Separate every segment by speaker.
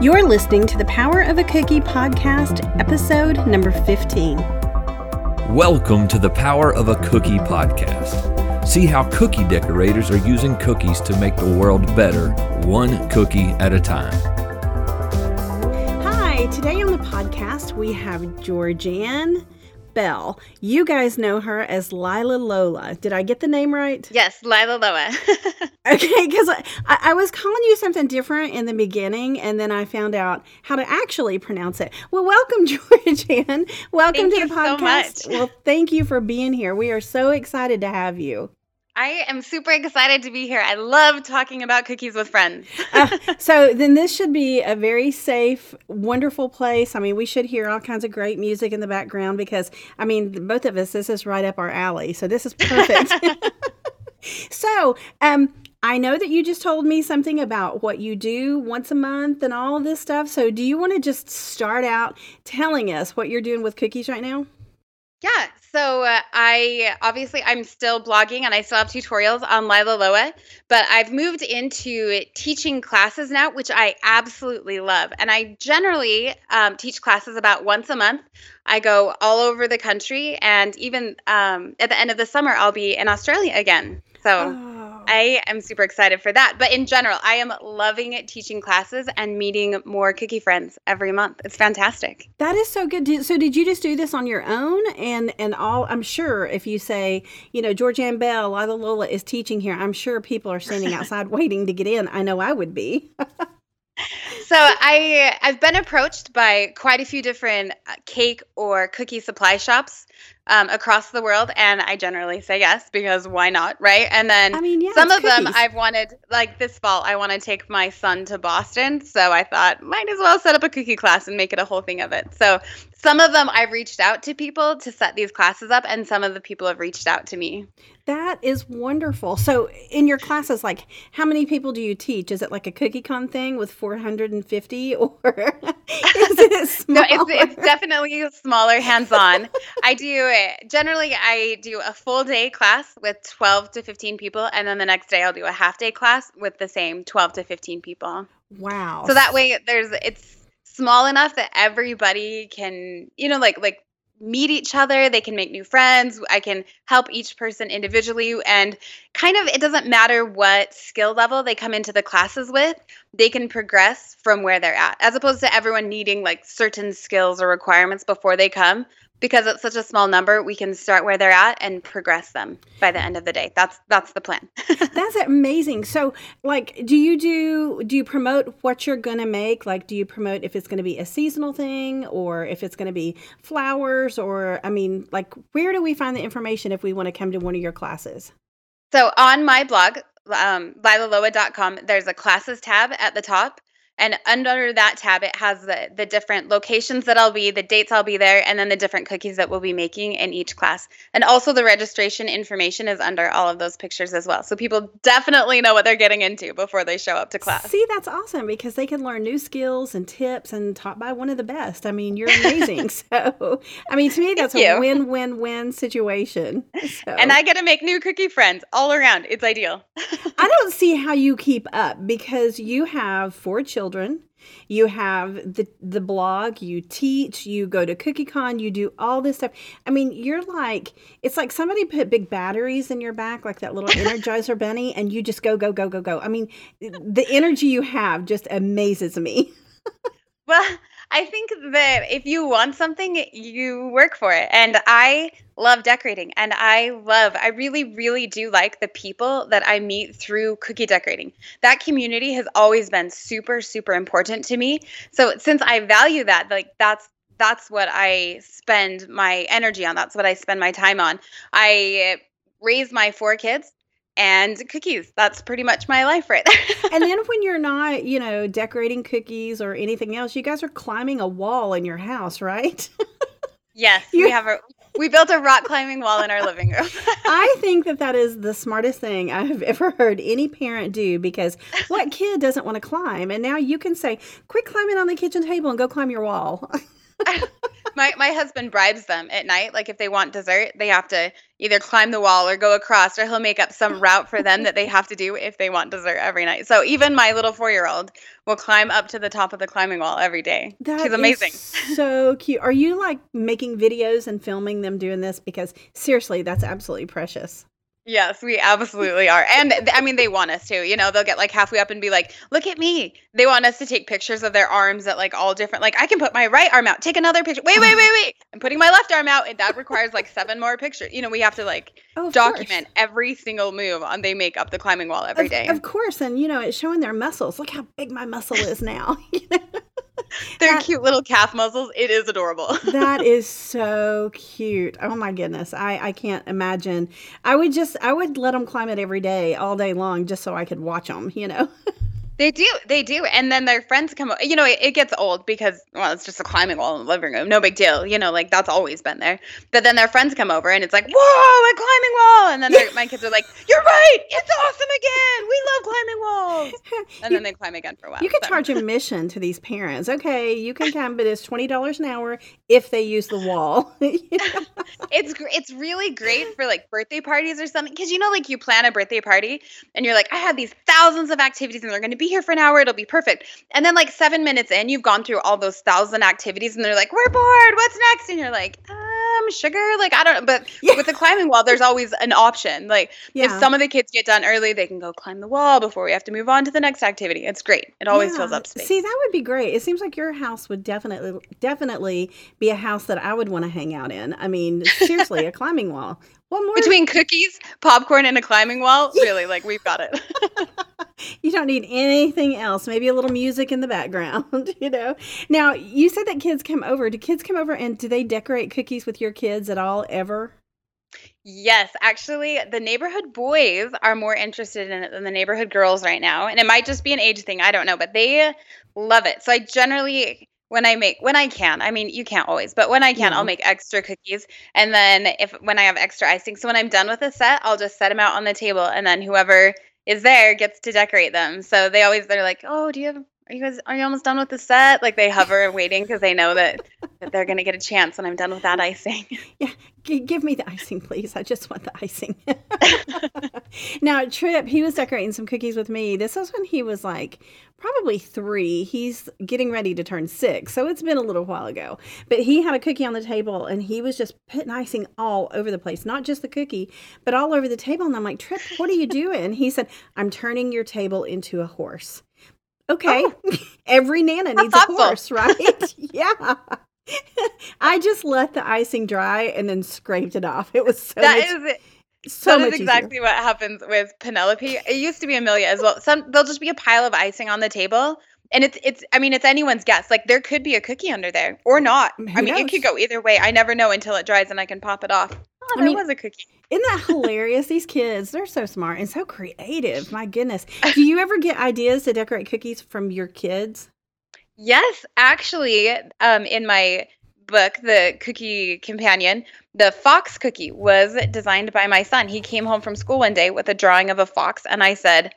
Speaker 1: You're listening to the Power of a Cookie podcast, episode number 15.
Speaker 2: Welcome to the Power of a Cookie podcast. See how cookie decorators are using cookies to make the world better, one cookie at a time.
Speaker 1: Hi, today on the podcast we have Georganne Bell. You guys know her as Lila Loa. Did I get the name right?
Speaker 3: Yes, Lila Loa.
Speaker 1: okay, because I, I, was calling you something different in the beginning, and then I found out how to actually pronounce it. Well, welcome, Georganne. Welcome
Speaker 3: thank
Speaker 1: to the podcast.
Speaker 3: So
Speaker 1: well, thank you for being here. We are so excited to have you.
Speaker 3: I am super excited to be here. I love talking about cookies with friends.
Speaker 1: uh, so then this should be a very safe, wonderful place. I mean, we should hear all kinds of great music in the background because I mean, both of us this is right up our alley. So this is perfect. so, um I know that you just told me something about what you do once a month and all this stuff. So, do you want to just start out telling us what you're doing with cookies right now?
Speaker 3: Yeah, so uh, I obviously I'm still blogging and I still have tutorials on Lila Loa, but I've moved into teaching classes now, which I absolutely love. And I generally um, teach classes about once a month. I go all over the country, and even um, at the end of the summer, I'll be in Australia again. So. Oh I am super excited for that. But in general, I am loving it teaching classes and meeting more cookie friends every month. It's fantastic.
Speaker 1: That is so good. So did you just do this on your own? And and all I'm sure if you say, you know, George Georganne Bell, Lila Loa is teaching here, I'm sure people are standing outside waiting to get in. I know I would be.
Speaker 3: so I I've been approached by quite a few different uh, cake or cookie supply shops um, across the world, and I generally say yes because why not, right? And then
Speaker 1: I mean, yeah,
Speaker 3: some of
Speaker 1: cookies.
Speaker 3: them I've wanted, like this fall, I want to take my son to Boston, so I thought might as well set up a cookie class and make it a whole thing of it. So some of them I've reached out to people to set these classes up, and some of the people have reached out to me.
Speaker 1: That is wonderful. So, in your classes, like, how many people do you teach? Is it like a CookieCon thing with 450 or is it smaller?
Speaker 3: no, it's, it's definitely smaller, hands on. I do generally, I do a full day class with 12 to 15 people, and then the next day I'll do a half day class with the same 12 to 15 people.
Speaker 1: Wow.
Speaker 3: So that way, there's it's small enough that everybody can, you know, like like meet each other they can make new friends i can help each person individually and kind of it doesn't matter what skill level they come into the classes with they can progress from where they're at as opposed to everyone needing like certain skills or requirements before they come because it's such a small number we can start where they're at and progress them by the end of the day. That's that's the plan.
Speaker 1: That's amazing. So like do you do do you promote what you're going to make? Like do you promote if it's going to be a seasonal thing or if it's going to be flowers or i mean like where do we find the information if we want to come to one of your classes?
Speaker 3: So on my blog um, lilaloa.com there's a classes tab at the top and under that tab, it has the, the different locations that I'll be, the dates I'll be there, and then the different cookies that we'll be making in each class. And also the registration information is under all of those pictures as well. So people definitely know what they're getting into before they show up to class.
Speaker 1: See, that's awesome because they can learn new skills and tips and taught by one of the best. I mean, you're amazing. so, I mean, to me, that's a win win win situation. So.
Speaker 3: And I get to make new cookie friends all around. It's ideal.
Speaker 1: I don't see how you keep up because you have four children children. You have the the blog, you teach, you go to CookieCon, you do all this stuff. I mean, you're like it's like somebody put big batteries in your back like that little energizer bunny and you just go go go go go. I mean, the energy you have just amazes me.
Speaker 3: well, I think that if you want something, you work for it. And I love decorating and I love, I really, really do like the people that I meet through cookie decorating. That community has always been super, super important to me. So since I value that, like that's that's what I spend my energy on. That's what I spend my time on. I raise my four kids and cookies. That's pretty much my life right there.
Speaker 1: and then when you're not, you know, decorating cookies or anything else, you guys are climbing a wall in your house, right?
Speaker 3: yes, you, we have a we built a rock climbing wall in our living room.
Speaker 1: I think that that is the smartest thing I've ever heard any parent do because what kid doesn't want to climb? And now you can say, "Quit climbing on the kitchen table and go climb your wall."
Speaker 3: my my husband bribes them at night. Like if they want dessert, they have to either climb the wall or go across, or he'll make up some route for them that they have to do if they want dessert every night. So even my little four year old will climb up to the top of the climbing wall every day.
Speaker 1: That
Speaker 3: She's
Speaker 1: is
Speaker 3: amazing.
Speaker 1: so cute. Are you like making videos and filming them doing this? Because seriously, that's absolutely precious.
Speaker 3: Yes, we absolutely are. And th- I mean, they want us to. You know, they'll get like halfway up and be like, look at me. They want us to take pictures of their arms at like all different, like, I can put my right arm out, take another picture. Wait, wait, wait, wait. I'm putting my left arm out. And that requires like seven more pictures. You know, we have to like
Speaker 1: Oh,
Speaker 3: document
Speaker 1: course.
Speaker 3: every single move on they make up the climbing wall every
Speaker 1: Of-
Speaker 3: day.
Speaker 1: Of, course, and you know it's showing their muscles. Look how big my muscle is now. You know?
Speaker 3: Their
Speaker 1: that-
Speaker 3: cute little calf muscles. It is adorable.
Speaker 1: that is so cute. Oh my goodness, I I can't imagine. I would just I would let them climb it every day, all day long, just so I could watch them. You know.
Speaker 3: They do, they do, and then their friends come. You know, it, it gets old because well, it's just a climbing wall in the living room, no big deal. You know, like that's always been there. But then their friends come over, and it's like, whoa, a climbing wall! And then my kids are like, you're right, it's awesome again. We love climbing walls. And
Speaker 1: You-
Speaker 3: then they climb again for a while.
Speaker 1: You could
Speaker 3: so.
Speaker 1: charge admission to these parents. Okay, you can come, but it's twenty dollars an hour if they use the wall.
Speaker 3: It's it's really great for like birthday parties or something because you know, like you plan a birthday party, and you're like, I have these thousands of activities, and they're going to be here for an hour. It'll be perfect. And then like seven minutes in, you've gone through all those thousand activities, and they're like, we're bored. What's next? And you're like, um, sugar. Like I don't know. But
Speaker 1: Yeah.
Speaker 3: with the climbing wall, there's always an option. Like if some of the kids get done early, they can go climb the wall before we have to move on to the next activity. It's great. It always fills up space.
Speaker 1: See, that would be great. It seems like your house would definitely definitely be a house that I would want to hang out in. I mean, seriously, a climbing wall. What more?
Speaker 3: Between cookies, popcorn, and a climbing wall, really, like we've got it.
Speaker 1: you don't need anything else. Maybe a little music in the background, you know. Now, you said that kids come over. Do kids come over and do they decorate cookies with your kids at all ever?
Speaker 3: Yes, actually, the neighborhood boys are more interested in it than the neighborhood girls right now. And it might just be an age thing. I don't know, but they love it. So I generally, when I make, when I can, I mean, you can't always, but when I can,
Speaker 1: Yeah.
Speaker 3: I'll make extra cookies. And then if, when I have extra icing, so when I'm done with a set, I'll just set them out on the table. And then whoever is there gets to decorate them. So they always, they're like, oh, do you have, are you guys, are you almost done with the set? Like they hover and waiting because they know that, that they're going to get a chance when I'm done with that icing.
Speaker 1: G- give me the icing, please. I just want the icing. now, Trip, he was decorating some cookies with me. This was when he was like probably three. He's getting ready to turn six. So it's been a little while ago. But he had a cookie on the table and he was just putting icing all over the place, not just the cookie, but all over the table. And I'm like, Trip, what are you doing? He said, I'm turning your table into a horse. Okay. Oh. Every Nana needs a horse, right? yeah. I just let the icing dry and then scraped it off. It was so
Speaker 3: That
Speaker 1: much,
Speaker 3: is
Speaker 1: so
Speaker 3: that is
Speaker 1: easier.
Speaker 3: exactly what happens with Penelope. It used to be Amelia as well. Some there'll just be a pile of icing on the table, and it's it's. I mean, it's anyone's guess. Like there could be a cookie under there or not.
Speaker 1: Who
Speaker 3: I mean, it could go either way. I never know until it dries and I can pop it off. Oh,
Speaker 1: I
Speaker 3: there
Speaker 1: mean-
Speaker 3: was a cookie.
Speaker 1: Isn't that hilarious? These kids, they're so smart and so creative. My goodness. Do you ever get ideas to decorate cookies from your kids?
Speaker 3: Yes, actually, um, in my book, The Cookie Companion, the fox cookie was designed by my son. He came home from school one day with a drawing of a fox, and I said,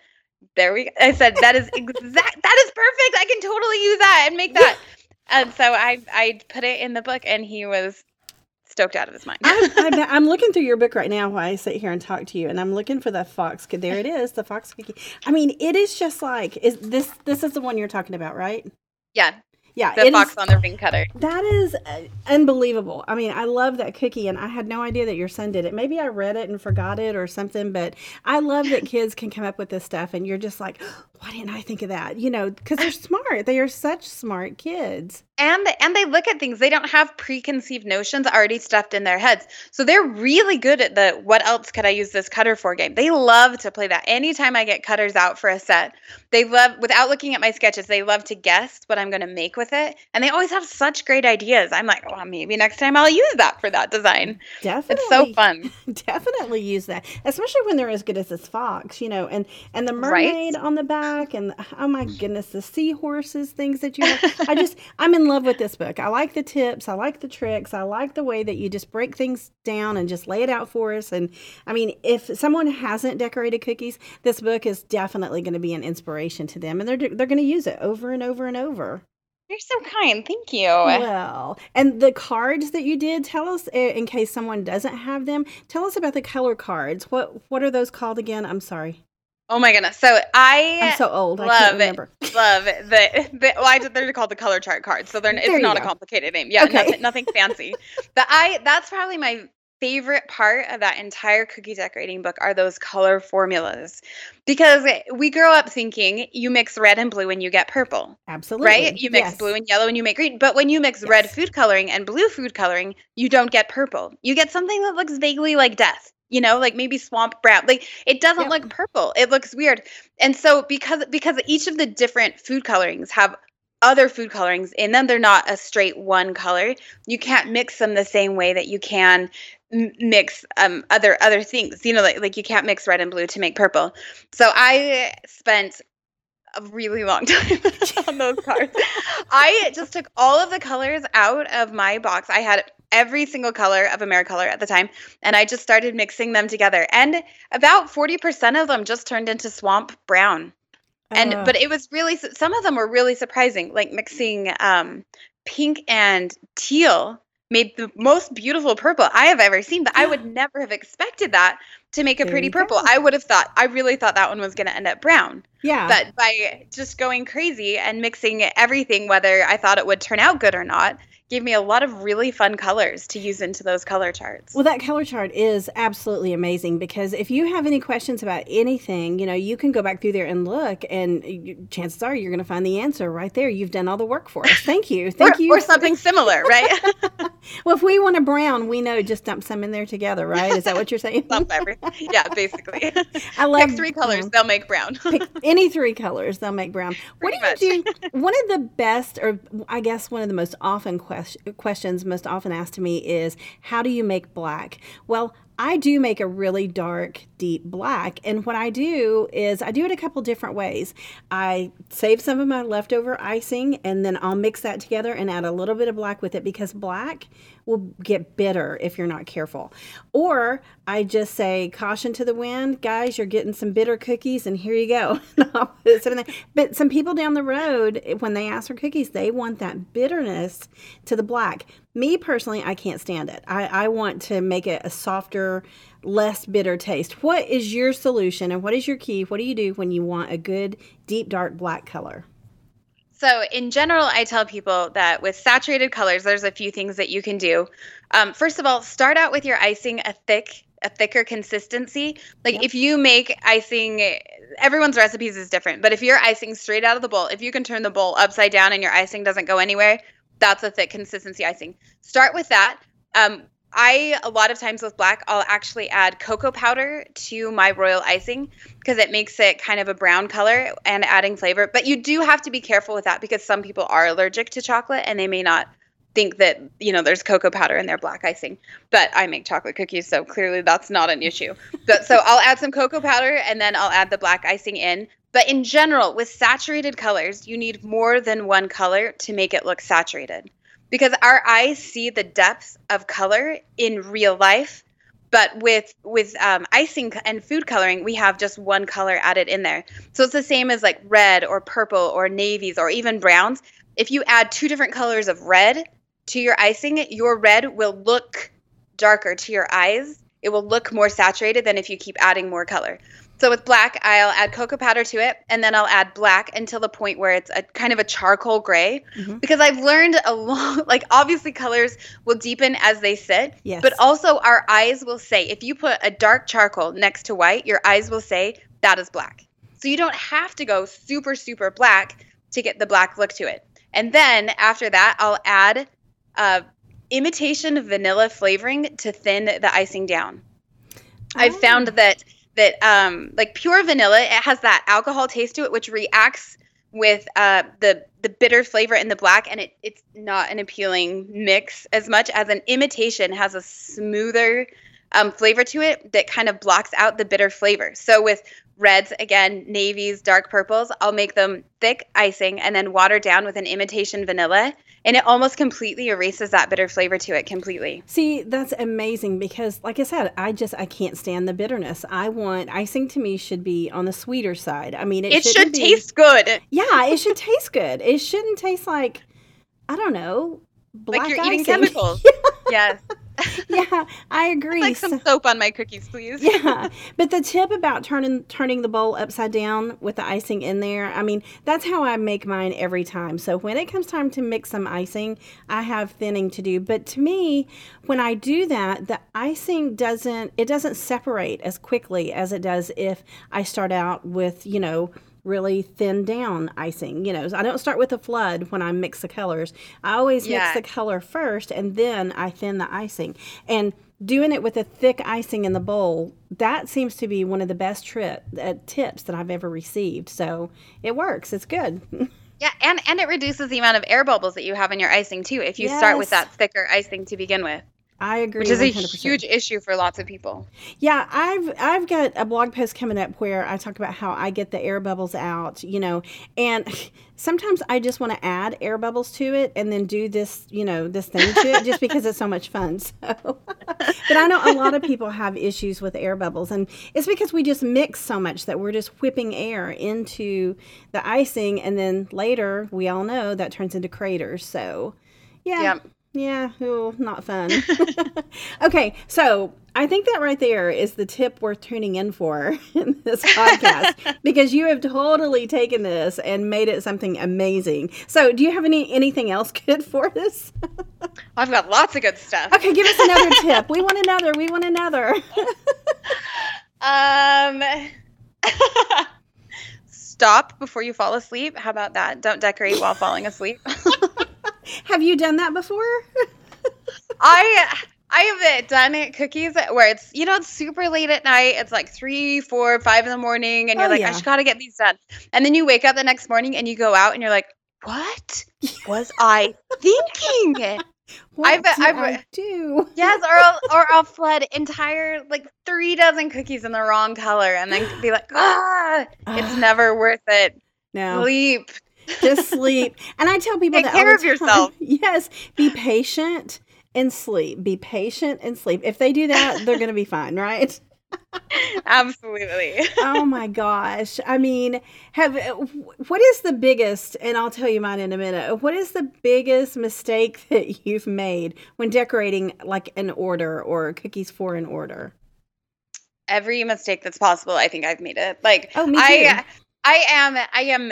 Speaker 3: "There we." go. I said, "That is exact. That is perfect. I can totally use that and make that." And so I I put it in the book, and he was stoked out of his mind.
Speaker 1: I, I'm looking through your book right now while I sit here and talk to you, and I'm looking for the fox. There it is, the fox cookie. I mean, it is just like is this. This is the one you're talking about, right?
Speaker 3: yeah,
Speaker 1: Yeah,
Speaker 3: the fox
Speaker 1: is-
Speaker 3: on the ring cutter.
Speaker 1: That is uh, unbelievable. I mean, I love that cookie, and I had no idea that your son did it. Maybe I read it and forgot it or something, but I love that kids can come up with this stuff, and you're just like, why didn't I think of that? You know, because they're smart. They are such smart kids.
Speaker 3: And and they look at things they don't have preconceived notions already stuffed in their heads so they're really good at the what else could i use this cutter for game they love to play that anytime i get cutters out for a set they love without looking at my sketches they love to guess what i'm going to make with it and they always have such great ideas i'm like well maybe next time i'll use that for that design
Speaker 1: Definitely,
Speaker 3: it's so fun
Speaker 1: definitely use that, especially when they're as good as this fox. You know, and and the
Speaker 3: Right?
Speaker 1: mermaid on the back, and oh my goodness, the seahorses things that you. Have. I just I'm in love with this book. I like the tips. I like the tricks. I like the way that you just break things down and just lay it out for us. And I mean, if someone hasn't decorated cookies, this book is definitely going to be an inspiration to them, and they're they're going to use it over and over and over.
Speaker 3: You're so kind. Thank you.
Speaker 1: Well, and the cards that you did, tell us in case someone doesn't have them. Tell us about the color cards. What what are those called again? I'm sorry.
Speaker 3: Oh my goodness! So I
Speaker 1: I'm so old.
Speaker 3: love
Speaker 1: I can't remember.
Speaker 3: love the, the well, I, they're called the color chart cards, so they're
Speaker 1: There
Speaker 3: it's not a complicated name. Yeah,
Speaker 1: Okay.
Speaker 3: nothing, nothing fancy. But I that's probably my favorite part of that entire cookie decorating book are those color formulas because we grow up thinking you mix red and blue and you get purple
Speaker 1: Absolutely.
Speaker 3: right you mix
Speaker 1: Yes.
Speaker 3: blue and yellow and you make green but when you mix red food coloring and blue food coloring you don't get purple you get something that looks vaguely like death you know like maybe swamp brown like it doesn't look purple it looks weird. And so because because each of the different food colorings have other food colorings in them they're not a straight one color you can't mix them the same way that you can m- mix um other other things you know like, like you can't mix red and blue to make purple. So i spent a really long time on those cards. I just took all of the colors out of my box. I had every single color of AmeriColor at the time and i just started mixing them together and about 40% of them just turned into swamp brown and
Speaker 1: Uh,
Speaker 3: but it was really some of them were really surprising like mixing um pink and teal made the most beautiful purple i have ever seen but i would never have expected that to make a
Speaker 1: There
Speaker 3: pretty purple
Speaker 1: go.
Speaker 3: i would have thought i really thought that one was going to end up brown
Speaker 1: yeah.
Speaker 3: but by just going crazy and mixing everything whether i thought it would turn out good or not gave me a lot of really fun colors to use into those color charts
Speaker 1: Well, that color chart is absolutely amazing because if you have any questions about anything, you know, you can go back through there and look, and you, chances are you're going to find the answer right there. You've done all the work for us. Thank you. Thank
Speaker 3: or,
Speaker 1: you.
Speaker 3: or something similar right
Speaker 1: Well, if we want a brown, we know just dump some in there together, right? Is that what you're saying?
Speaker 3: Lump everything. yeah basically
Speaker 1: I love
Speaker 3: pick three colors they'll make brown
Speaker 1: Pick any three colors, they'll make brown. What
Speaker 3: Pretty
Speaker 1: do you do? One of the best, or I guess one of the most often ques- questions, most often asked to me is, how do you make black? Well, I do make a really dark, deep black. And what I do is I do it a couple different ways. I save some of my leftover icing and then I'll mix that together and add a little bit of black with it because black will get bitter if you're not careful. Or I just say, caution to the wind, guys, you're getting some bitter cookies and here you go. But some people down the road, when they ask for cookies, they want that bitterness to the black. Me personally, I can't stand it. I, I want to make it a softer, less bitter taste. What is your solution and what is your key? What do you do when you want a good, deep, dark black color?
Speaker 3: So, in general, I tell people that with saturated colors, there's a few things that you can do. Um, first of all, start out with your icing a thick, a thicker consistency. Like
Speaker 1: Yep.
Speaker 3: if you make icing, everyone's recipes is different, but if you're icing straight out of the bowl, if you can turn the bowl upside down and your icing doesn't go anywhere, that's a thick consistency icing. Start with that. Um, I a lot of times with black, I'll actually add cocoa powder to my royal icing because it makes it kind of a brown color and adding flavor. But you do have to be careful with that because some people are allergic to chocolate and they may not think that you know there's cocoa powder in their black icing. But I make chocolate cookies, so clearly that's not an issue. But so I'll add some cocoa powder and then I'll add the black icing in. But in general, with saturated colors, you need more than one color to make it look saturated. Because our eyes see the depth of color in real life, but with with um, icing and food coloring, we have just one color added in there. So it's the same as like red or purple or navies or even browns. If you add two different colors of red to your icing, your red will look darker to your eyes. It will look more saturated than if you keep adding more color. So with black, I'll add cocoa powder to it, and then I'll add black until the point where it's a kind of a charcoal gray.
Speaker 1: Mhm.
Speaker 3: Because I've learned a lot, like obviously colors will deepen as they sit,
Speaker 1: Yes.
Speaker 3: but also our eyes will say, if you put a dark charcoal next to white, your eyes will say that is black. So you don't have to go super, super black to get the black look to it. And then after that, I'll add uh, imitation vanilla flavoring to thin the icing down. I've found
Speaker 1: Oh.
Speaker 3: that that um, like pure vanilla, it has that alcohol taste to it, which reacts with uh, the the bitter flavor in the black, and it it's not an appealing mix as much as an imitation has a smoother um, flavor to it that kind of blocks out the bitter flavor. So with reds again, navies, dark purples, I'll make them thick icing and then water down with an imitation vanilla, and it almost completely erases that bitter flavor to it completely.
Speaker 1: See, that's amazing because, like I said, I just I can't stand the bitterness. I want icing to me should be on the sweeter side. I mean, it,
Speaker 3: It
Speaker 1: shouldn't be-
Speaker 3: taste good.
Speaker 1: Yeah, it should taste good. It shouldn't taste like I don't know, black
Speaker 3: like you're
Speaker 1: icing.
Speaker 3: eating chemicals. yes.
Speaker 1: yeah, I agree.
Speaker 3: like some
Speaker 1: So-
Speaker 3: soap on my cookies, please.
Speaker 1: yeah, but the tip about turning turning the bowl upside down with the icing in there, I mean, that's how I make mine every time. So when it comes time to mix some icing, I have thinning to do. But to me, when I do that, the icing doesn't it doesn't separate as quickly as it does if I start out with, you know, really thin down icing. You know, I don't start with a flood when I mix the colors. I always
Speaker 3: Yeah.
Speaker 1: mix the color first and then I thin the icing. And doing it with a thick icing in the bowl, that seems to be one of the best tri- uh, tips that I've ever received. So it works. It's good.
Speaker 3: Yeah, and and it reduces the amount of air bubbles that you have in your icing too if you start with that thicker icing to begin with,
Speaker 1: I agree.
Speaker 3: which is a
Speaker 1: 100%.
Speaker 3: huge issue for lots of people.
Speaker 1: Yeah, I've I've got a blog post coming up where I talk about how I get the air bubbles out, you know, and sometimes I just want to add air bubbles to it and then do this, you know, this thing to it just because it's so much fun. So, but I know a lot of people have issues with air bubbles, and it's because we just mix so much that we're just whipping air into the icing, and then later we all know that turns into craters. So, yeah.
Speaker 3: Yep.
Speaker 1: Yeah, ooh, not fun. okay, so I think that right there is the tip worth tuning in for in this podcast because you have totally taken this and made it something amazing. So, do you have any anything else good for us?
Speaker 3: I've got lots of good stuff.
Speaker 1: Okay, give us another tip. We want another. We want another.
Speaker 3: Um, stop before you fall asleep. How about that? Don't decorate while falling asleep.
Speaker 1: Have you done that before?
Speaker 3: I I have done cookies where it's you know it's super late at night. It's like three, four, five in the morning, and you're
Speaker 1: Oh,
Speaker 3: like,
Speaker 1: yeah.
Speaker 3: I just gotta get these done. And then you wake up the next morning and you go out and you're like, what was I thinking?
Speaker 1: What
Speaker 3: I've-
Speaker 1: did
Speaker 3: I've-
Speaker 1: I do?
Speaker 3: Yes, or I'll, or I'll flood entire like three dozen cookies in the wrong color and then be like, ah, it's never worth it.
Speaker 1: No.
Speaker 3: Sleep.
Speaker 1: Just sleep. And I tell people
Speaker 3: Take
Speaker 1: that
Speaker 3: care of yourself.
Speaker 1: Yes, be patient and sleep. Be patient and sleep. If they do that, they're going to be fine, right?
Speaker 3: Absolutely.
Speaker 1: oh my gosh. I mean, have what is the biggest and I'll tell you mine in a minute. What is the biggest mistake that you've made when decorating like an order or cookies for an order?
Speaker 3: Every mistake that's possible, I think I've made it. Like
Speaker 1: Oh, me
Speaker 3: I I am I am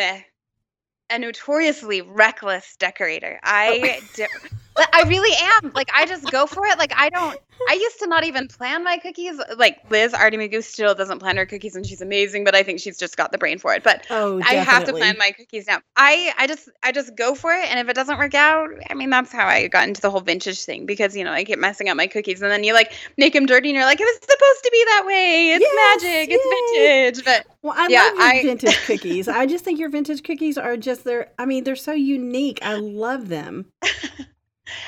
Speaker 3: a notoriously reckless decorator. I oh de- but I really am. Like I just go for it. Like I don't I used to not even plan my cookies. Like Liz Arty McGoo still doesn't plan her cookies and she's amazing, but I think she's just got the brain for it. But
Speaker 1: Oh,
Speaker 3: I have to plan my cookies now. I I just I just go for it, and if it doesn't work out, I mean that's how I got into the whole vintage thing because you know I keep messing up my cookies, and then you like make them dirty, and you're like it was supposed to be that way. It's
Speaker 1: Yes,
Speaker 3: magic.
Speaker 1: yay.
Speaker 3: It's vintage. But
Speaker 1: Well, I
Speaker 3: Yeah,
Speaker 1: love your
Speaker 3: I-
Speaker 1: vintage cookies. I just think your vintage cookies are just they're I mean, they're so unique. I love them.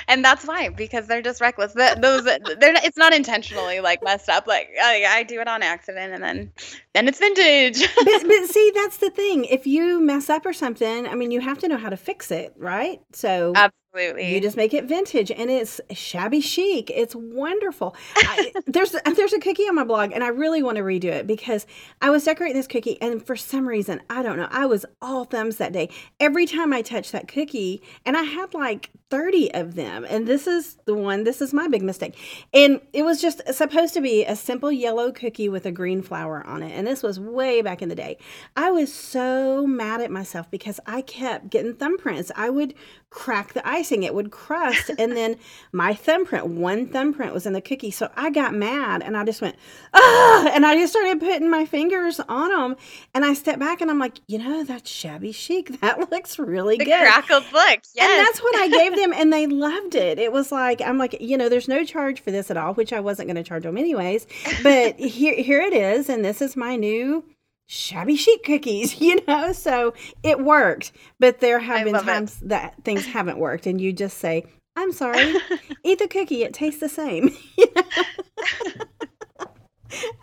Speaker 3: and that's why because they're just reckless. The, those they're not, it's not intentionally like messed up. Like I, I do it on accident, and then then it's vintage.
Speaker 1: But, but see, that's the thing. If you mess up or something, I mean, you have to know how to fix it, right? So
Speaker 3: Absolutely.
Speaker 1: you just make it vintage and it's shabby chic. It's wonderful. I, there's there's a cookie on my blog and I really want to redo it because I was decorating this cookie and for some reason, I don't know, I was all thumbs that day. Every time I touched that cookie and I had like 30 of them and this is the one, this is my big mistake. And it was just supposed to be a simple yellow cookie with a green flower on it and this was way back in the day. I was so mad at myself because I kept getting thumbprints. I would crack the icing, it would crust, and then my thumbprint, one thumbprint was in the cookie. So I got mad and I just went, ah, and I just started putting my fingers on them. And I stepped back and I'm like, you know, that's shabby chic. That looks really good.
Speaker 3: the
Speaker 1: good.
Speaker 3: crackled look. Yes.
Speaker 1: And that's what I gave them, and they loved it. It was like I'm like, you know, there's no charge for this at all, which I wasn't going to charge them anyways. But here, here it is, and this is my new shabby chic cookies, you know. So it worked, but there have
Speaker 3: I
Speaker 1: been
Speaker 3: love it.
Speaker 1: times that things haven't worked, and you just say, "I'm sorry, eat the cookie. It tastes the same."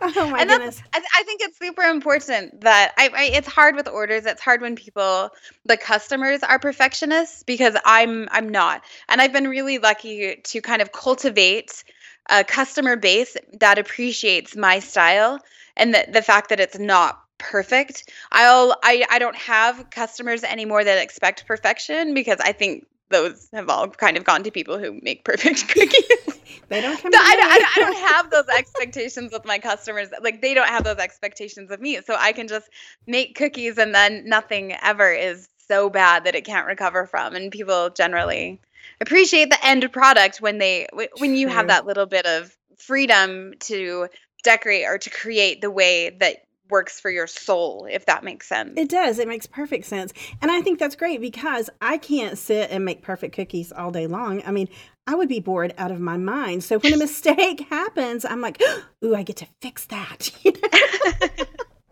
Speaker 1: Oh my
Speaker 3: And
Speaker 1: goodness!
Speaker 3: I, I think it's super important that I, I it's hard with orders it's hard when people the customers are perfectionists because i'm i'm not and i've been really lucky to kind of cultivate a customer base that appreciates my style and the, the fact that it's not perfect i'll I, I don't have customers anymore that expect perfection because i think those have all kind of gone to people who make perfect cookies.
Speaker 1: they don't come.
Speaker 3: No, I, I, I don't have those expectations with my customers. Like they don't have those expectations of me, so I can just make cookies, and then nothing ever is so bad that it can't recover from. And people generally appreciate the end product when they when you have that little bit of freedom to decorate or to create the way that works for your soul, if that makes sense.
Speaker 1: It does. It makes perfect sense. And I think that's great because I can't sit and make perfect cookies all day long. I mean, I would be bored out of my mind. So when a mistake happens, I'm like, ooh, I get to fix that. You know?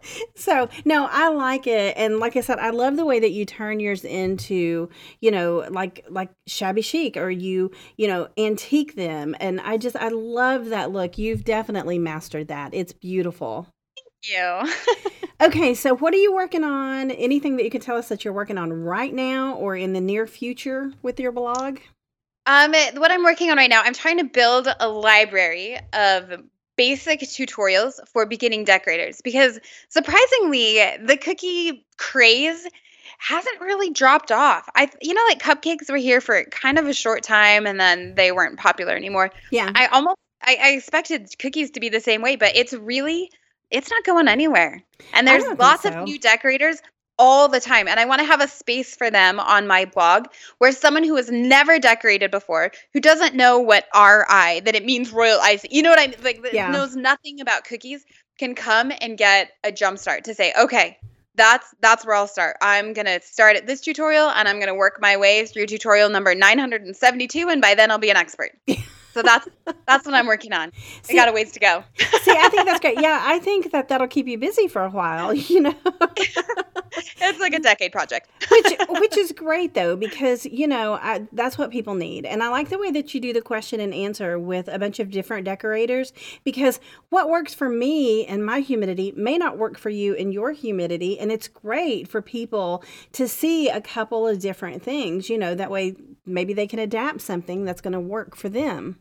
Speaker 1: so no i like it and like i said i love the way that you turn yours into you know like like shabby chic or you you know antique them and i just i love that look you've definitely mastered that it's beautiful
Speaker 3: you.
Speaker 1: okay, so what are you working on? Anything that you can tell us that you're working on right now or in the near future with your blog?
Speaker 3: Um, what I'm working on right now, I'm trying to build a library of basic tutorials for beginning decorators because surprisingly, the cookie craze hasn't really dropped off. I you know like cupcakes were here for kind of a short time and then they weren't popular anymore.
Speaker 1: Yeah.
Speaker 3: I almost I, I expected cookies to be the same way, but it's really it's not going anywhere. And there's lots so. of new decorators all the time. And I want to have a space for them on my blog where someone who has never decorated before, who doesn't know what RI, that it means royal icing, you know what I mean? Like, yeah. knows nothing about cookies, can come and get a jump start to say, okay, that's that's where I'll start. I'm gonna start at this tutorial and I'm gonna work my way through tutorial number 972, and by then I'll be an expert. So that's that's what I'm working on. See, I got a ways to go.
Speaker 1: see, I think that's great. Yeah, I think that that'll keep you busy for a while. You know,
Speaker 3: it's like a decade project.
Speaker 1: which which is great though because you know I, that's what people need, and I like the way that you do the question and answer with a bunch of different decorators because what works for me and my humidity may not work for you and your humidity, and it's great for people to see a couple of different things. You know, that way maybe they can adapt something that's going to work for them.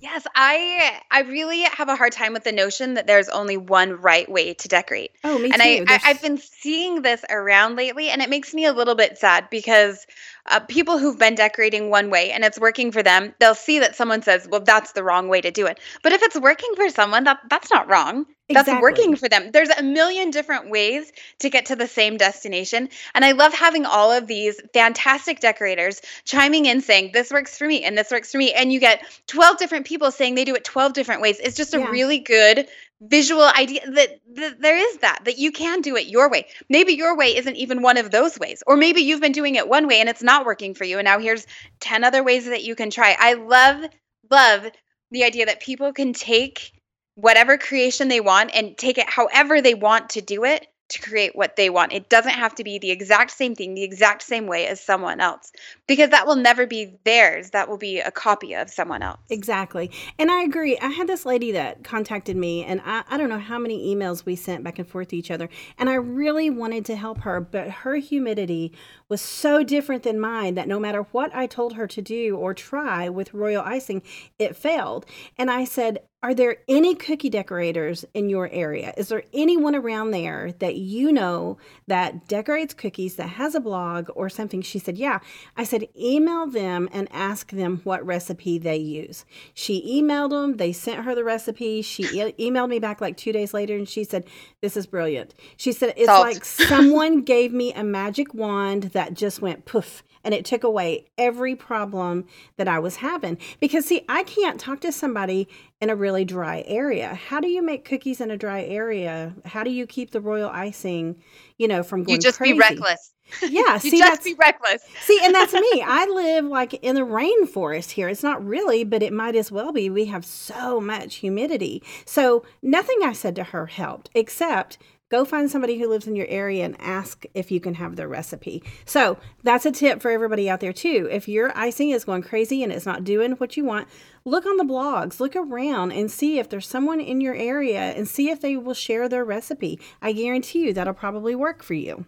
Speaker 3: Yes, I I really have a hard time with the notion that there's only one right way to decorate.
Speaker 1: Oh, me
Speaker 3: and
Speaker 1: too.
Speaker 3: I, I have been seeing this around lately, and it makes me a little bit sad because uh, people who've been decorating one way and it's working for them, they'll see that someone says, "Well, that's the wrong way to do it." But if it's working for someone, that that's not wrong. That's exactly. working for them. There's a million different ways to get to the same destination. And I love having all of these fantastic decorators chiming in saying, This works for me and this works for me. And you get 12 different people saying they do it 12 different ways. It's just a yeah. really good visual idea that, that there is that, that you can do it your way. Maybe your way isn't even one of those ways. Or maybe you've been doing it one way and it's not working for you. And now here's 10 other ways that you can try. I love, love the idea that people can take whatever creation they want and take it however they want to do it to create what they want. It doesn't have to be the exact same thing, the exact same way as someone else, because that will never be theirs. That will be a copy of someone else.
Speaker 1: Exactly. And I agree. I had this lady that contacted me, and I, I don't know how many emails we sent back and forth to each other. And I really wanted to help her, but her humidity was so different than mine that no matter what I told her to do or try with royal icing, it failed. And I said, are there any cookie decorators in your area? Is there anyone around there that you know that decorates cookies that has a blog or something? She said, Yeah. I said, email them and ask them what recipe they use. She emailed them, they sent her the recipe. She e- emailed me back like two days later and she said, This is brilliant. She said, It's Salt. like someone gave me a magic wand that just went poof and it took away every problem that I was having. Because, see, I can't talk to somebody in a really dry area. How do you make cookies in a dry area? How do you keep the royal icing, you know, from going
Speaker 3: You just
Speaker 1: crazy?
Speaker 3: be reckless.
Speaker 1: Yeah,
Speaker 3: you
Speaker 1: see,
Speaker 3: just be reckless.
Speaker 1: see, and that's me. I live like in the rainforest here. It's not really, but it might as well be. We have so much humidity. So nothing I said to her helped, except go find somebody who lives in your area and ask if you can have their recipe. So that's a tip for everybody out there too. If your icing is going crazy and it's not doing what you want, look on the blogs, look around and see if there's someone in your area and see if they will share their recipe. I guarantee you that'll probably work for you.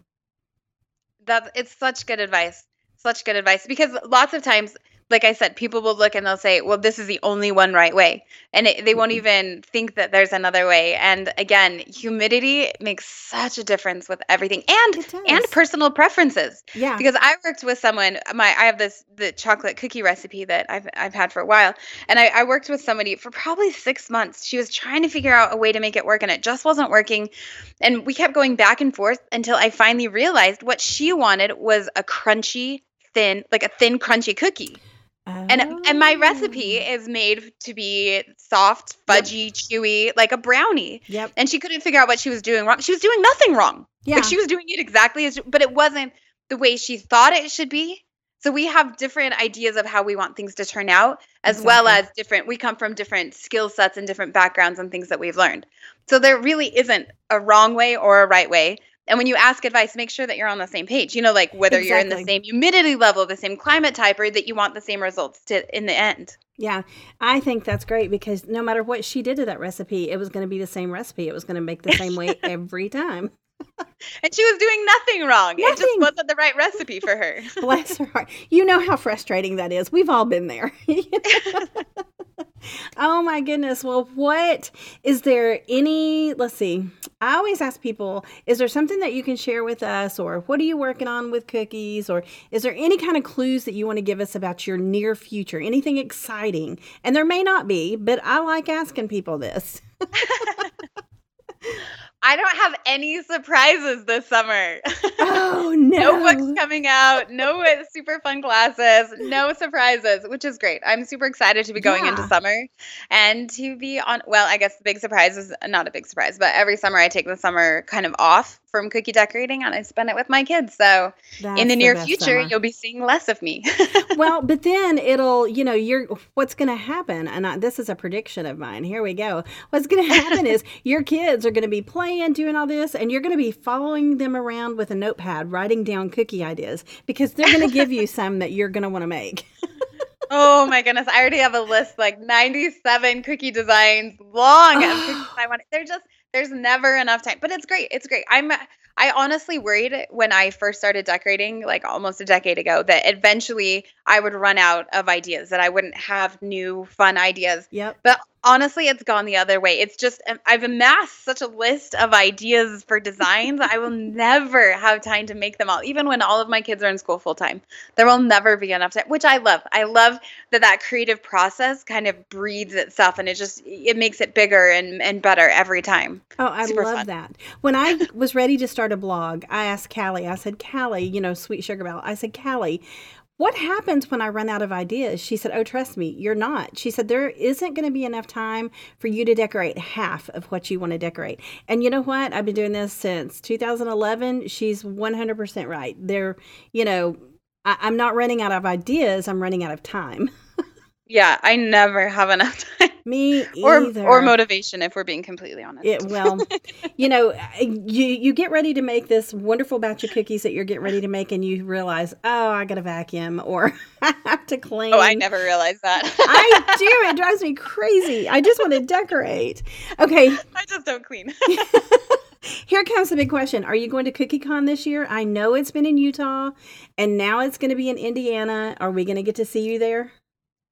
Speaker 3: That it's such good advice. Such good advice because lots of times like I said, people will look and they'll say, "Well, this is the only one right way," and it, they won't
Speaker 1: Mm-hmm.
Speaker 3: even think that there's another way. And again, humidity makes such a difference with everything, and and personal preferences.
Speaker 1: Yeah.
Speaker 3: Because I worked with someone, my I have this the chocolate cookie recipe that I've I've had for a while, and I, I worked with somebody for probably six months. She was trying to figure out a way to make it work, and it just wasn't working. And we kept going back and forth until I finally realized what she wanted was a crunchy, thin, like a thin, crunchy cookie. And and my recipe
Speaker 1: Oh.
Speaker 3: is made to be soft, fudgy, chewy, like a brownie.
Speaker 1: Yep.
Speaker 3: And she couldn't figure out what she was doing wrong. She was doing nothing wrong.
Speaker 1: Yeah.
Speaker 3: Like she was doing it exactly as, but it wasn't the way she thought it should be. So we have different ideas of how we want things to turn out, as well as different. We come from different skill sets and different backgrounds and things that we've learned. So there really isn't a wrong way or a right way. And when you ask advice, make sure that you're on the same page. You know, like whether you're in the same humidity level, the same climate type, or that you want the same results to in the end.
Speaker 1: Yeah, I think that's great because no matter what she did to that recipe, it was going to be the same recipe. It was going to make the same way every time.
Speaker 3: And she was doing nothing wrong. It just wasn't the right recipe for her.
Speaker 1: Bless her heart. You know how frustrating that is. We've all been there. oh my goodness. Well, what is there any, let's see. I always ask people, is there something that you can share with us or what are you working on with cookies or is there any kind of clues that you want to give us about your near future? Anything exciting? And there may not be, but I like asking people this.
Speaker 3: I don't have any surprises this summer.
Speaker 1: Oh
Speaker 3: no
Speaker 1: no.
Speaker 3: books coming out, no super fun classes, no surprises, which is great. I'm super excited to be going into summer and to be on. Well, I guess the big surprise is not a big surprise, but every summer I take the summer kind of off from cookie decorating and I spend it with my kids. So
Speaker 1: That's
Speaker 3: in the near
Speaker 1: best
Speaker 3: future,
Speaker 1: summer.
Speaker 3: you'll be seeing less of me.
Speaker 1: well, but then it'll, you know, you're what's going to happen, and I, this is a prediction of mine. Here we go. What's going to happen is your kids are going to be playing, doing all this, and you're going to be following them around with a notepad, writing down cookie ideas because they're going to give you some that you're going to want to make.
Speaker 3: oh my goodness, I already have a list like 97 cookie designs long I want. They're just there's never enough time, but it's great. It's great. I'm I honestly worried when I first started decorating like almost a decade ago that eventually I would run out of ideas that I wouldn't have new fun ideas.
Speaker 1: Yep.
Speaker 3: But honestly, it's gone the other way. It's just um, I've amassed such a list of ideas for designs. I will never have time to make them all, even when all of my kids are in school full time. There will never be enough time, which I love. I love that that creative process kind of breeds itself, and it just it makes it bigger and and better every time.
Speaker 1: Oh, I
Speaker 3: Super
Speaker 1: love
Speaker 3: fun.
Speaker 1: that. When I was ready to start a blog, I asked Callye, I said, Callye, you know, SweetSugarBelle, I said, Callye, what happens when I run out of ideas? She said, Oh, trust me, you're not. She said, There isn't going to be enough time for you to decorate half of what you want to decorate. And you know what? I've been doing this since 2011. She's 100% right. There, you know, I, I'm not running out of ideas, I'm running out of time.
Speaker 3: Yeah, I never have enough time
Speaker 1: Me
Speaker 3: or
Speaker 1: either.
Speaker 3: or motivation, if we're being completely honest.
Speaker 1: It, well, you know, you you get ready to make this wonderful batch of cookies that you're getting ready to make, and you realize, oh, I got to vacuum or I have to clean.
Speaker 3: oh, I never realized that.
Speaker 1: I do. It drives me crazy. I just want to decorate. Okay,
Speaker 3: I just don't clean.
Speaker 1: here comes the big question: Are you going to CookieCon this year? I know it's been in Utah, and now it's going to be in Indiana. Are we going to get to see you there?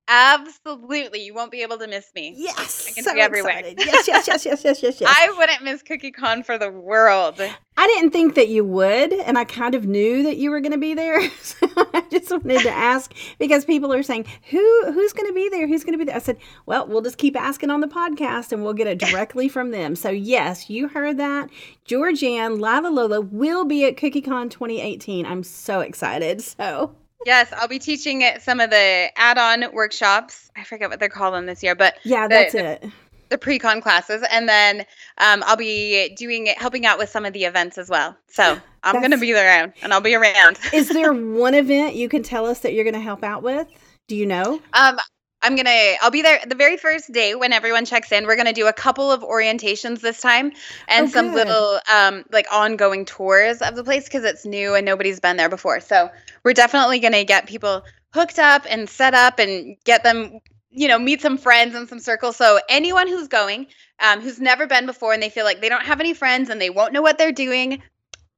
Speaker 3: Absolutely, you won't be able to miss me.
Speaker 1: Yes,
Speaker 3: I can
Speaker 1: so
Speaker 3: see everywhere.
Speaker 1: Yes, yes, yes, yes, yes, yes, yes.
Speaker 3: I wouldn't miss CookieCon for the world.
Speaker 1: I didn't think that you would, and I kind of knew that you were going to be there. So I just wanted to ask because people are saying, "Who who's going to be there? Who's going to be there?" I said, "Well, we'll just keep asking on the podcast, and we'll get it directly from them." So yes, you heard that. Georganne Lila Loa will be at CookieCon 2018. I'm so excited. So
Speaker 3: Yes, I'll be teaching at some of the add-on workshops. I forget what they're calling this year, but
Speaker 1: yeah,
Speaker 3: The-
Speaker 1: that's
Speaker 3: the-
Speaker 1: it.
Speaker 3: the pre-con classes, and then um, I'll be doing it, helping out with some of the events as well. So I'm going to be around, and I'll be around.
Speaker 1: Is there one event you can tell us that you're going to help out with? Do you know?
Speaker 3: Um, I'm gonna. I'll be there the very first day when everyone checks in. We're gonna do a couple of orientations this time, and
Speaker 1: Oh,
Speaker 3: some
Speaker 1: good.
Speaker 3: little um like ongoing tours of the place because it's new and nobody's been there before. So we're definitely gonna get people hooked up and set up and get them, you know, meet some friends and some circles. So anyone who's going, um, who's never been before and they feel like they don't have any friends and they won't know what they're doing.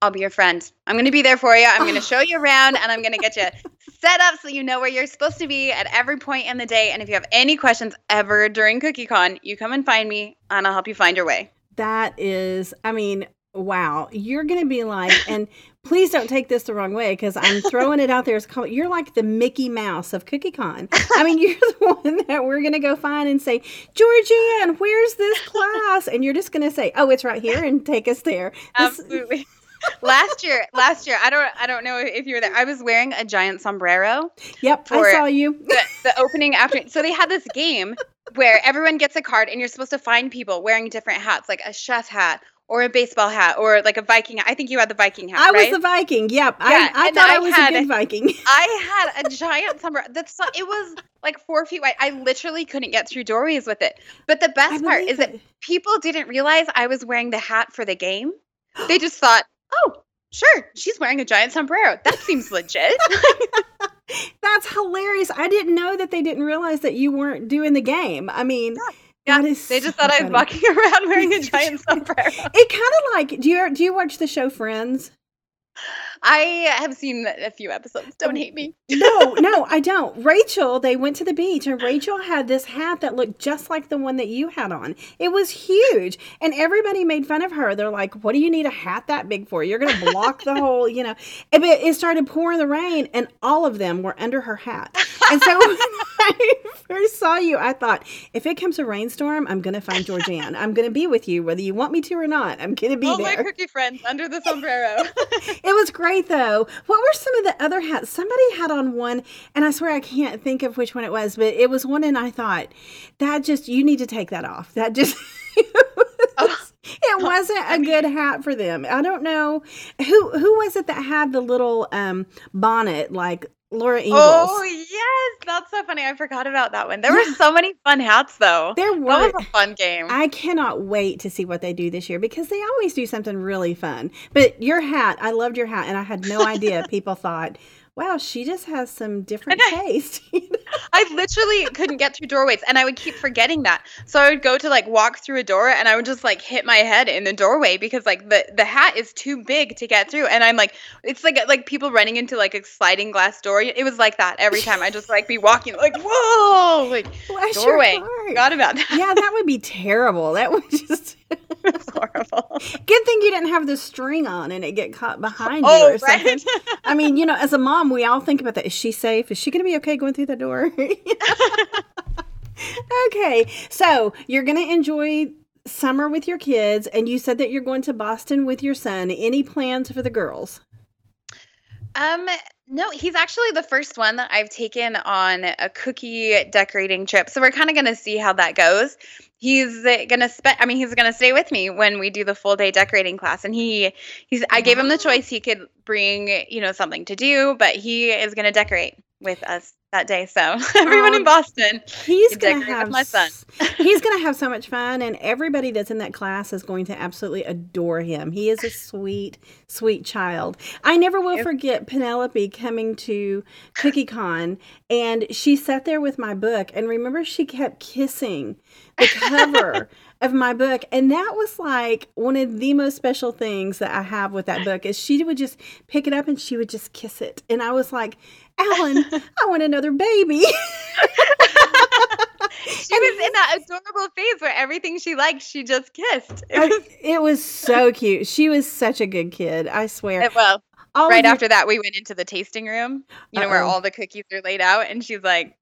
Speaker 3: I'll be your friend. I'm going to be there for you. I'm going to show you around and I'm going to get you set up so you know where you're supposed to be at every point in the day. And if you have any questions ever during CookieCon, you come and find me and I'll help you find your way.
Speaker 1: That is, I mean, wow. You're going to be like, and please don't take this the wrong way because I'm throwing it out there as you're like the Mickey Mouse of CookieCon. I mean, you're the one that we're going to go find and say, Georganne, where's this class? And you're just going to say, oh, it's right here and take us there.
Speaker 3: Absolutely last year, last year, I don't, I don't know if you were there. I was wearing a giant sombrero.
Speaker 1: Yep, I saw you.
Speaker 3: The, the opening after. So they had this game where everyone gets a card, and you're supposed to find people wearing different hats, like a chef hat or a baseball hat or like a Viking hat. I think you had the Viking hat.
Speaker 1: I
Speaker 3: right?
Speaker 1: was the Viking. Yep. Yeah, I, I thought I, I was had, a good Viking.
Speaker 3: I had a giant sombrero. That's it was like four feet wide. I literally couldn't get through doorways with it. But the best part is it. that people didn't realize I was wearing the hat for the game. They just thought, oh, sure, she's wearing a giant sombrero. That seems legit.
Speaker 1: That's hilarious. I didn't know that they didn't realize that you weren't doing the game. I mean,
Speaker 3: yeah, they so just thought funny. I was walking around wearing a giant sombrero.
Speaker 1: it kind of like do you do you watch the show Friends?
Speaker 3: I have seen a few episodes. Don't hate me.
Speaker 1: no, no, I don't. Rachel, they went to the beach and Rachel had this hat that looked just like the one that you had on. It was huge. And everybody made fun of her. They're like, what do you need a hat that big for? You're going to block the whole, you know. And it started pouring the rain and all of them were under her hat. And so when I first saw you, I thought, if it comes a rainstorm, I'm going to find Georganne. I'm going to be with you, whether you want me to or not. I'm going to be
Speaker 3: all
Speaker 1: there.
Speaker 3: All my cookie friends under the sombrero.
Speaker 1: it was great, though. What were some of the other hats? Somebody had on one, and I swear I can't think of which one it was, but it was one, and I thought, that just, you need to take that off. That just. oh it wasn't a good hat for them. I don't know who who was it that had the little um bonnet like Laura Ingalls.
Speaker 3: Oh yes, that's so funny. I forgot about that one. There were so many fun hats though.
Speaker 1: There were.
Speaker 3: That was a fun game.
Speaker 1: I cannot wait to see what they do this year because they always do something really fun. But your hat, I loved your hat, and I had no idea people thought wow, she just has some different taste.
Speaker 3: I literally couldn't get through doorways and I would keep forgetting that. So I would go to like walk through a door and I would just like hit my head in the doorway because like the the hat is too big to get through and I'm like it's like like people running into like a sliding glass door. It was like that every time. I just like be walking like whoa, like Bless doorway. Forgot about that.
Speaker 1: Yeah, that would be terrible. That would just
Speaker 3: It's horrible.
Speaker 1: Good thing you didn't have the string on and it get caught behind oh, you or something. Right? I mean, you know, as a mom, we all think about that. Is she safe? Is she going to be okay going through the door? okay, so you're going to enjoy summer with your kids, and you said that you're going to Boston with your son. Any plans for the girls?
Speaker 3: Um, no, he's actually the first one that I've taken on a cookie decorating trip. So we're kind of going to see how that goes he's going to spend i mean he's to stay with me when we do the full day decorating class and he he's i gave him the choice he could bring you know something to do but he is going to decorate with us that day. So everyone um, in Boston,
Speaker 1: he's going to have my son. he's going to have so much fun, and everybody that's in that class is going to absolutely adore him. He is a sweet, sweet child. I never will forget Penelope coming to CookieCon, and she sat there with my book, and remember she kept kissing the cover. of my book and that was like one of the most special things that i have with that book is she would just pick it up and she would just kiss it and i was like Alan, I want another baby. she
Speaker 3: was in that adorable phase where everything she liked, she just kissed.
Speaker 1: It was, I, it was so cute. She was such a good kid. I swear.
Speaker 3: It, well, all right after that, we went into the tasting room, you know, Uh-oh. where all the cookies are laid out, and she's like,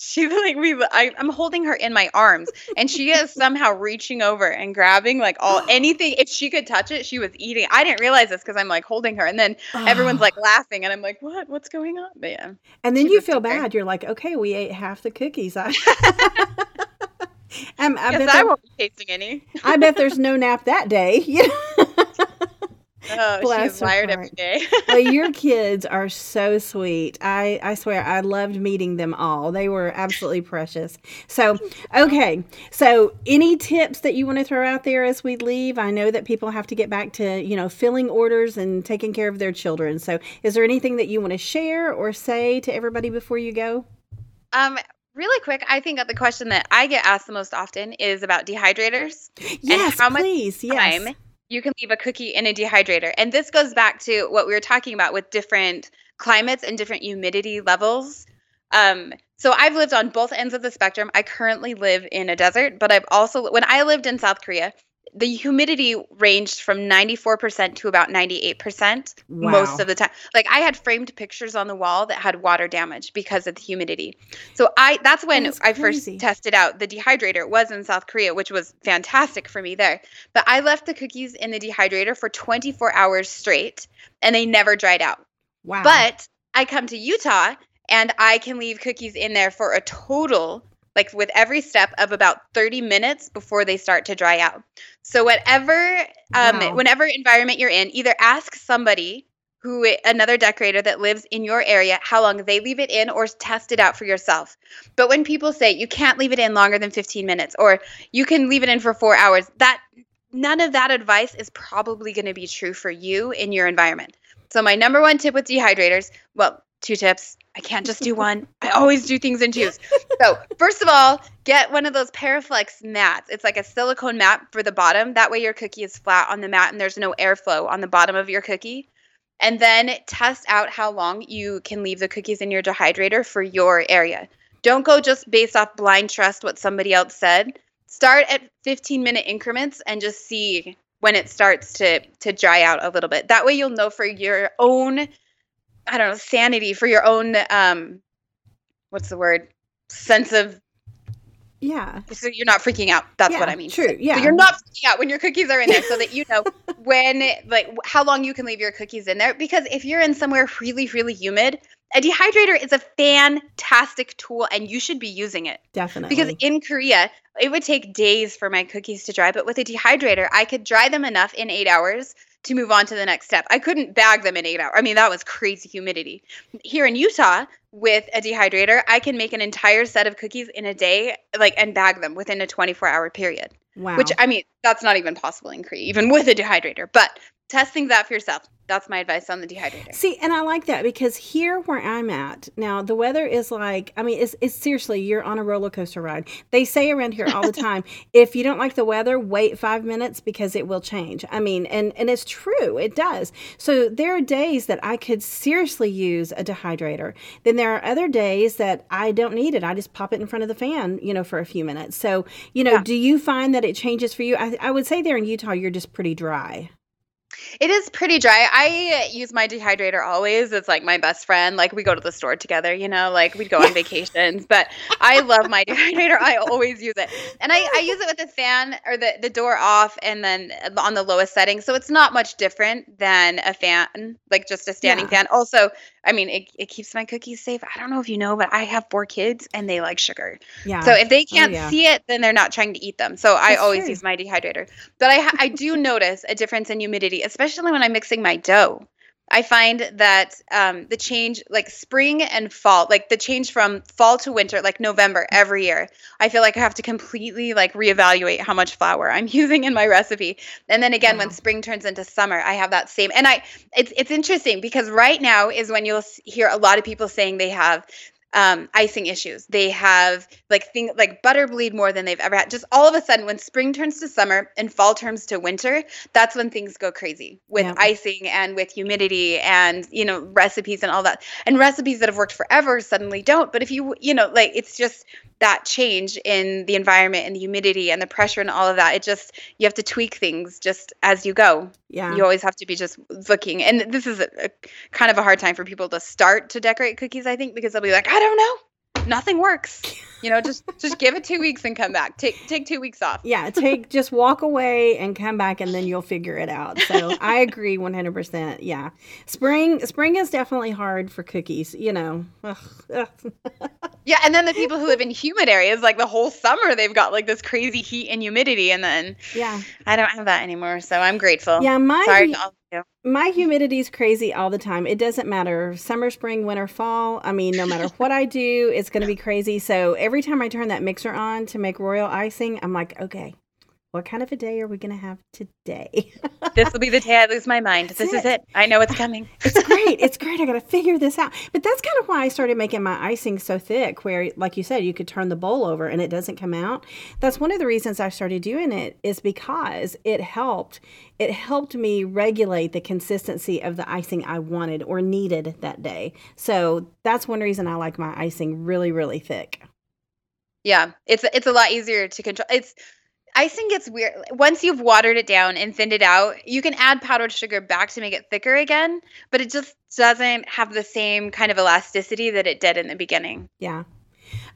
Speaker 3: she's like we I, am holding her in my arms and she is somehow reaching over and grabbing like all anything if she could touch it she was eating i didn't realize this because i'm like holding her and then everyone's like laughing and i'm like what what's going on but yeah
Speaker 1: and then you feel bad you're like okay we ate half the cookies i
Speaker 3: um, I, bet I won't be tasting any.
Speaker 1: I bet there's no nap that day.
Speaker 3: Oh, Bless she's wired every day.
Speaker 1: well, your kids are so sweet. I, I swear, I loved meeting them all. They were absolutely precious. So, okay. So, any tips that you want to throw out there as we leave? I know that people have to get back to, you know, filling orders and taking care of their children. So, is there anything that you want to share or say to everybody before you go?
Speaker 3: Um, really quick, I think that the question that I get asked the most often is about dehydrators.
Speaker 1: Yes, and how please. Much time yes
Speaker 3: you can leave a cookie in a dehydrator. And this goes back to what we were talking about with different climates and different humidity levels. Um, so I've lived on both ends of the spectrum. I currently live in a desert, but I've also when I lived in South Korea, the humidity ranged from 94% to about 98%
Speaker 1: Wow.
Speaker 3: most of the time. Like I had framed pictures on the wall that had water damage because of the humidity. So I that's when
Speaker 1: That's
Speaker 3: I first tested out the dehydrator It was in South Korea, which was fantastic for me there. But I left the cookies in the dehydrator for 24 hours straight and they never dried out.
Speaker 1: Wow.
Speaker 3: But I come to Utah and I can leave cookies in there for a total, like with every step, of about 30 minutes before they start to dry out. So, whatever, um,
Speaker 1: Wow.
Speaker 3: whenever environment you're in, either ask somebody who another decorator that lives in your area how long they leave it in or test it out for yourself. But when people say you can't leave it in longer than 15 minutes or you can leave it in for 4 hours, that none of that advice is probably going to be true for you in your environment. So my number one tip with dehydrators, well, two tips. I can't just do one. I always do things in twos. So, first of all, get one of those Paraflexx mats. It's like a silicone mat for the bottom. That way your cookie is flat on the mat and there's no airflow on the bottom of your cookie. And then test out how long you can leave the cookies in your dehydrator for your area. Don't go just based off blind trust what somebody else said. Start at 15 minute increments and just see when it starts to to dry out a little bit. That way you'll know for your own I don't know, sanity, for your own um what's the word? sense of
Speaker 1: yeah.
Speaker 3: so you're not freaking out. That's what I mean.
Speaker 1: true,
Speaker 3: So
Speaker 1: yeah.
Speaker 3: you're not freaking out when your cookies are in there so that you know when like how long you can leave your cookies in there because if you're in somewhere really really humid, a dehydrator is a fantastic tool and you should be using it.
Speaker 1: Definitely.
Speaker 3: Because in Korea, it would take days for my cookies to dry, but with a dehydrator, I could dry them enough in 8 hours to move on to the next step. I couldn't bag them in 8 hours. I mean, that was crazy humidity. Here in Utah, with a dehydrator, I can make an entire set of cookies in a day like and bag them within a 24-hour period.
Speaker 1: wow.
Speaker 3: Which I mean, that's not even possible in Korea even with a dehydrator. But test things out for yourself. That's my advice on the dehydrator.
Speaker 1: See, and I like that because here where I'm at now, the weather is like, I mean, it's, it's seriously, you're on a roller coaster ride. They say around here all the time, if you don't like the weather, wait five minutes because it will change. I mean, and, and it's true, it does. So there are days that I could seriously use a dehydrator. Then there are other days that I don't need it. I just pop it in front of the fan, you know, for a few minutes. So, you know,
Speaker 3: Yeah.
Speaker 1: do you find that it changes for you? I, I would say there in Utah, you're just pretty dry.
Speaker 3: It is pretty dry. I use my dehydrator always. It's like my best friend. Like we go to the store together, you know, like we'd go on vacations. But I love my dehydrator. I always use it. And I, I use it with the fan or the, the door off and then on the lowest setting. So it's not much different than a fan, like just a standing
Speaker 1: Yeah.
Speaker 3: fan. Also, I mean, it, it keeps my cookies safe. I don't know if you know, but I have four kids and they like sugar.
Speaker 1: Yeah.
Speaker 3: So if they oh, can't
Speaker 1: yeah.
Speaker 3: see it, then they're not trying to eat them. So I always
Speaker 1: true.
Speaker 3: use my dehydrator. But I I do notice a difference in humidity, especially when I'm mixing my dough. I find that um, the change, like spring and fall, like the change from fall to winter, like November every year, I feel like I have to completely like reevaluate how much flour I'm using in my recipe. And then again, when spring turns into summer, I have that same. And I, it's it's interesting because right now is when you'll hear a lot of people saying they have um, icing issues. They have like thing like butter bleed more than they've ever had. Just all of a sudden, when spring turns to summer and fall turns to winter, that's when things go crazy with
Speaker 1: Yeah.
Speaker 3: icing and with humidity and you know recipes and all that. And recipes that have worked forever suddenly don't. But if you you know like it's just that change in the environment and the humidity and the pressure and all of that. It just you have to tweak things just as you go
Speaker 1: yeah.
Speaker 3: you always have to be just looking and this is a, a kind of a hard time for people to start to decorate cookies i think because they'll be like i don't know nothing works. You know just just give it two weeks and come back. Take take two weeks off.
Speaker 1: Yeah take just walk away and come back and then you'll figure it out. So i agree 100% yeah. Spring spring is definitely hard for cookies you know. Ugh, ugh.
Speaker 3: yeah and then the people who live in humid areas like the whole summer they've got like this crazy heat and humidity and then
Speaker 1: yeah.
Speaker 3: I don't have that anymore so i'm grateful.
Speaker 1: Yeah my
Speaker 3: sorry
Speaker 1: my humidity's crazy all the time. It doesn't matter summer spring winter fall. I mean no matter what i do it's going to be crazy. So every time i turn that mixer on to make royal icing i'm like okay what kind of a day are we going to have today?
Speaker 3: this will be the day I lose my mind.
Speaker 1: That's
Speaker 3: this
Speaker 1: it.
Speaker 3: is it. I know it's coming.
Speaker 1: it's great. It's great. I got to figure this out. But that's kind of why I started making my icing so thick, where, like you said, you could turn the bowl over and it doesn't come out. That's one of the reasons I started doing it is because it helped. It helped me regulate the consistency of the icing I wanted or needed that day. So that's one reason I like my icing really, really thick.
Speaker 3: Yeah, it's it's a lot easier to control. It's icing gets weird once you've watered it down and thinned it out. You can add powdered sugar back to make it thicker again, but it just doesn't have the same kind of elasticity that it did in the beginning.
Speaker 1: Yeah.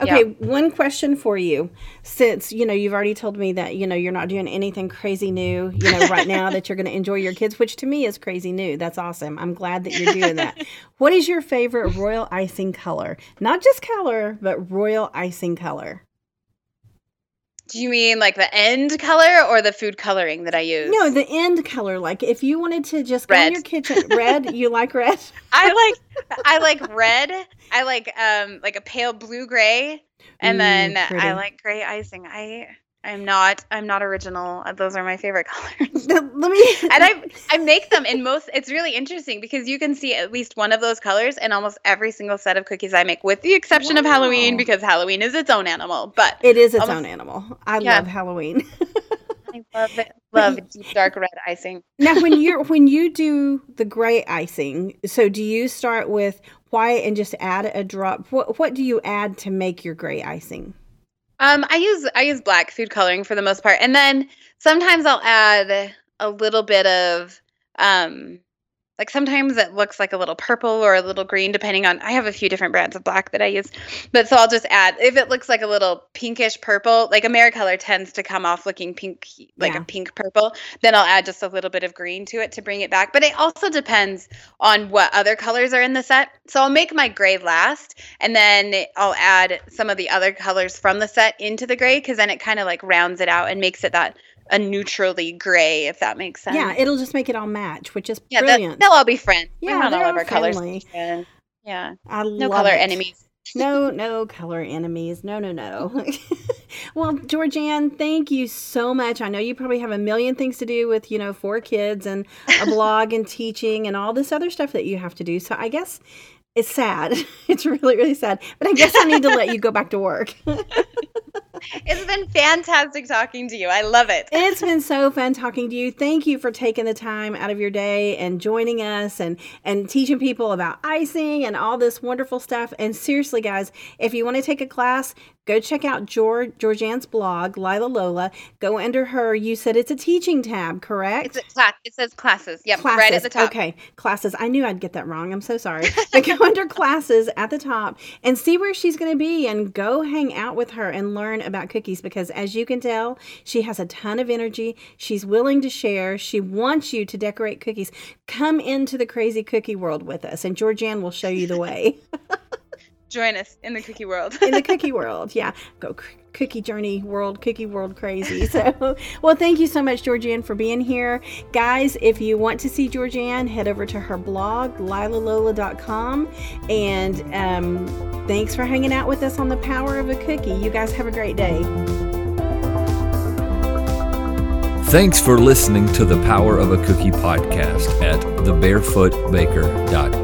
Speaker 1: Okay, one question for you. Since, you know, you've already told me that, you know, you're not doing anything crazy new, you know, right now that you're going to enjoy your kids, which to me is crazy new. That's awesome. I'm glad that you're doing that. what is your favorite royal icing color? Not just color, but royal icing color.
Speaker 3: Do you mean like the end color or the food coloring that I use?
Speaker 1: No, the end color. Like if you wanted to just go in your kitchen, red, you like red?
Speaker 3: I like I like red. I like um like a pale blue gray, and
Speaker 1: Ooh,
Speaker 3: then
Speaker 1: pretty.
Speaker 3: I like gray icing. I I'm not I'm not original. Uh, Those are my favorite colors.
Speaker 1: Let me.
Speaker 3: and I I make them in most. It's really interesting because you can see at least one of those colors in almost every single set of cookies I make, with the exception of Halloween because Halloween is its own animal. But
Speaker 1: It is its
Speaker 3: almost-
Speaker 1: own animal. I
Speaker 3: Yeah.
Speaker 1: love Halloween.
Speaker 3: I love it. Love deep dark red icing.
Speaker 1: now when you're when you do the gray icing so do you start with white and just add a drop what what do you add to make your gray icing
Speaker 3: Um, I use I use black food coloring for the most part, and then sometimes I'll add a little bit of um, like sometimes it looks like a little purple or a little green, depending on. I have a few different brands of black that I use, but so I'll just add if it looks like a little pinkish purple, like AmeriColor tends to come off looking pink, like
Speaker 1: Yeah.
Speaker 3: a pink purple. Then I'll add just a little bit of green to it to bring it back. But it also depends on what other colors are in the set. So I'll make my gray last, and then I'll add some of the other colors from the set into the gray because then it kind of like rounds it out and makes it that a neutrally gray, if that makes sense.
Speaker 1: yeah it'll just make it all match which is
Speaker 3: yeah,
Speaker 1: brilliant
Speaker 3: they'll all be friends.
Speaker 1: Yeah,
Speaker 3: not
Speaker 1: they're
Speaker 3: all of our colors.
Speaker 1: friendly.
Speaker 3: and- Yeah,
Speaker 1: i
Speaker 3: no color
Speaker 1: it.
Speaker 3: enemies.
Speaker 1: no no color enemies no no no well georganne thank you so much i know you probably have a million things to do with you know four kids and a blog and teaching and all this other stuff that you have to do so i guess it's sad it's really really sad but i guess i need to let you go back to work
Speaker 3: It's been fantastic talking to you. I love it.
Speaker 1: It's been so fun talking to you. Thank you for taking the time out of your day and joining us and and teaching people about icing and all this wonderful stuff. And seriously, guys, if you want to take a class, go check out George Georganne's blog, Lila Loa. Go under her. You said it's a teaching tab, correct?
Speaker 3: It's a class. It says classes. Yep, right at the top.
Speaker 1: Okay, classes. I knew I'd get that wrong. I'm so sorry. But go under classes at the top and see where she's going to be and go hang out with her and learn about cookies because as you can tell, she has a ton of energy. She's willing to share. She wants you to decorate cookies. Come into the crazy cookie world with us and Georgianne will show you the way
Speaker 3: Join us in the cookie world.
Speaker 1: in the cookie world. Yeah, go c- cookie journey world, cookie world crazy. So, well, thank you so much, Georganne, for being here. Guys, if you want to see Georganne, head over to her blog, lilaloa.com. And um, thanks for hanging out with us on the power of a cookie. You guys have a great day.
Speaker 2: Thanks for listening to the Power of a Cookie podcast at thebarefootbaker.com.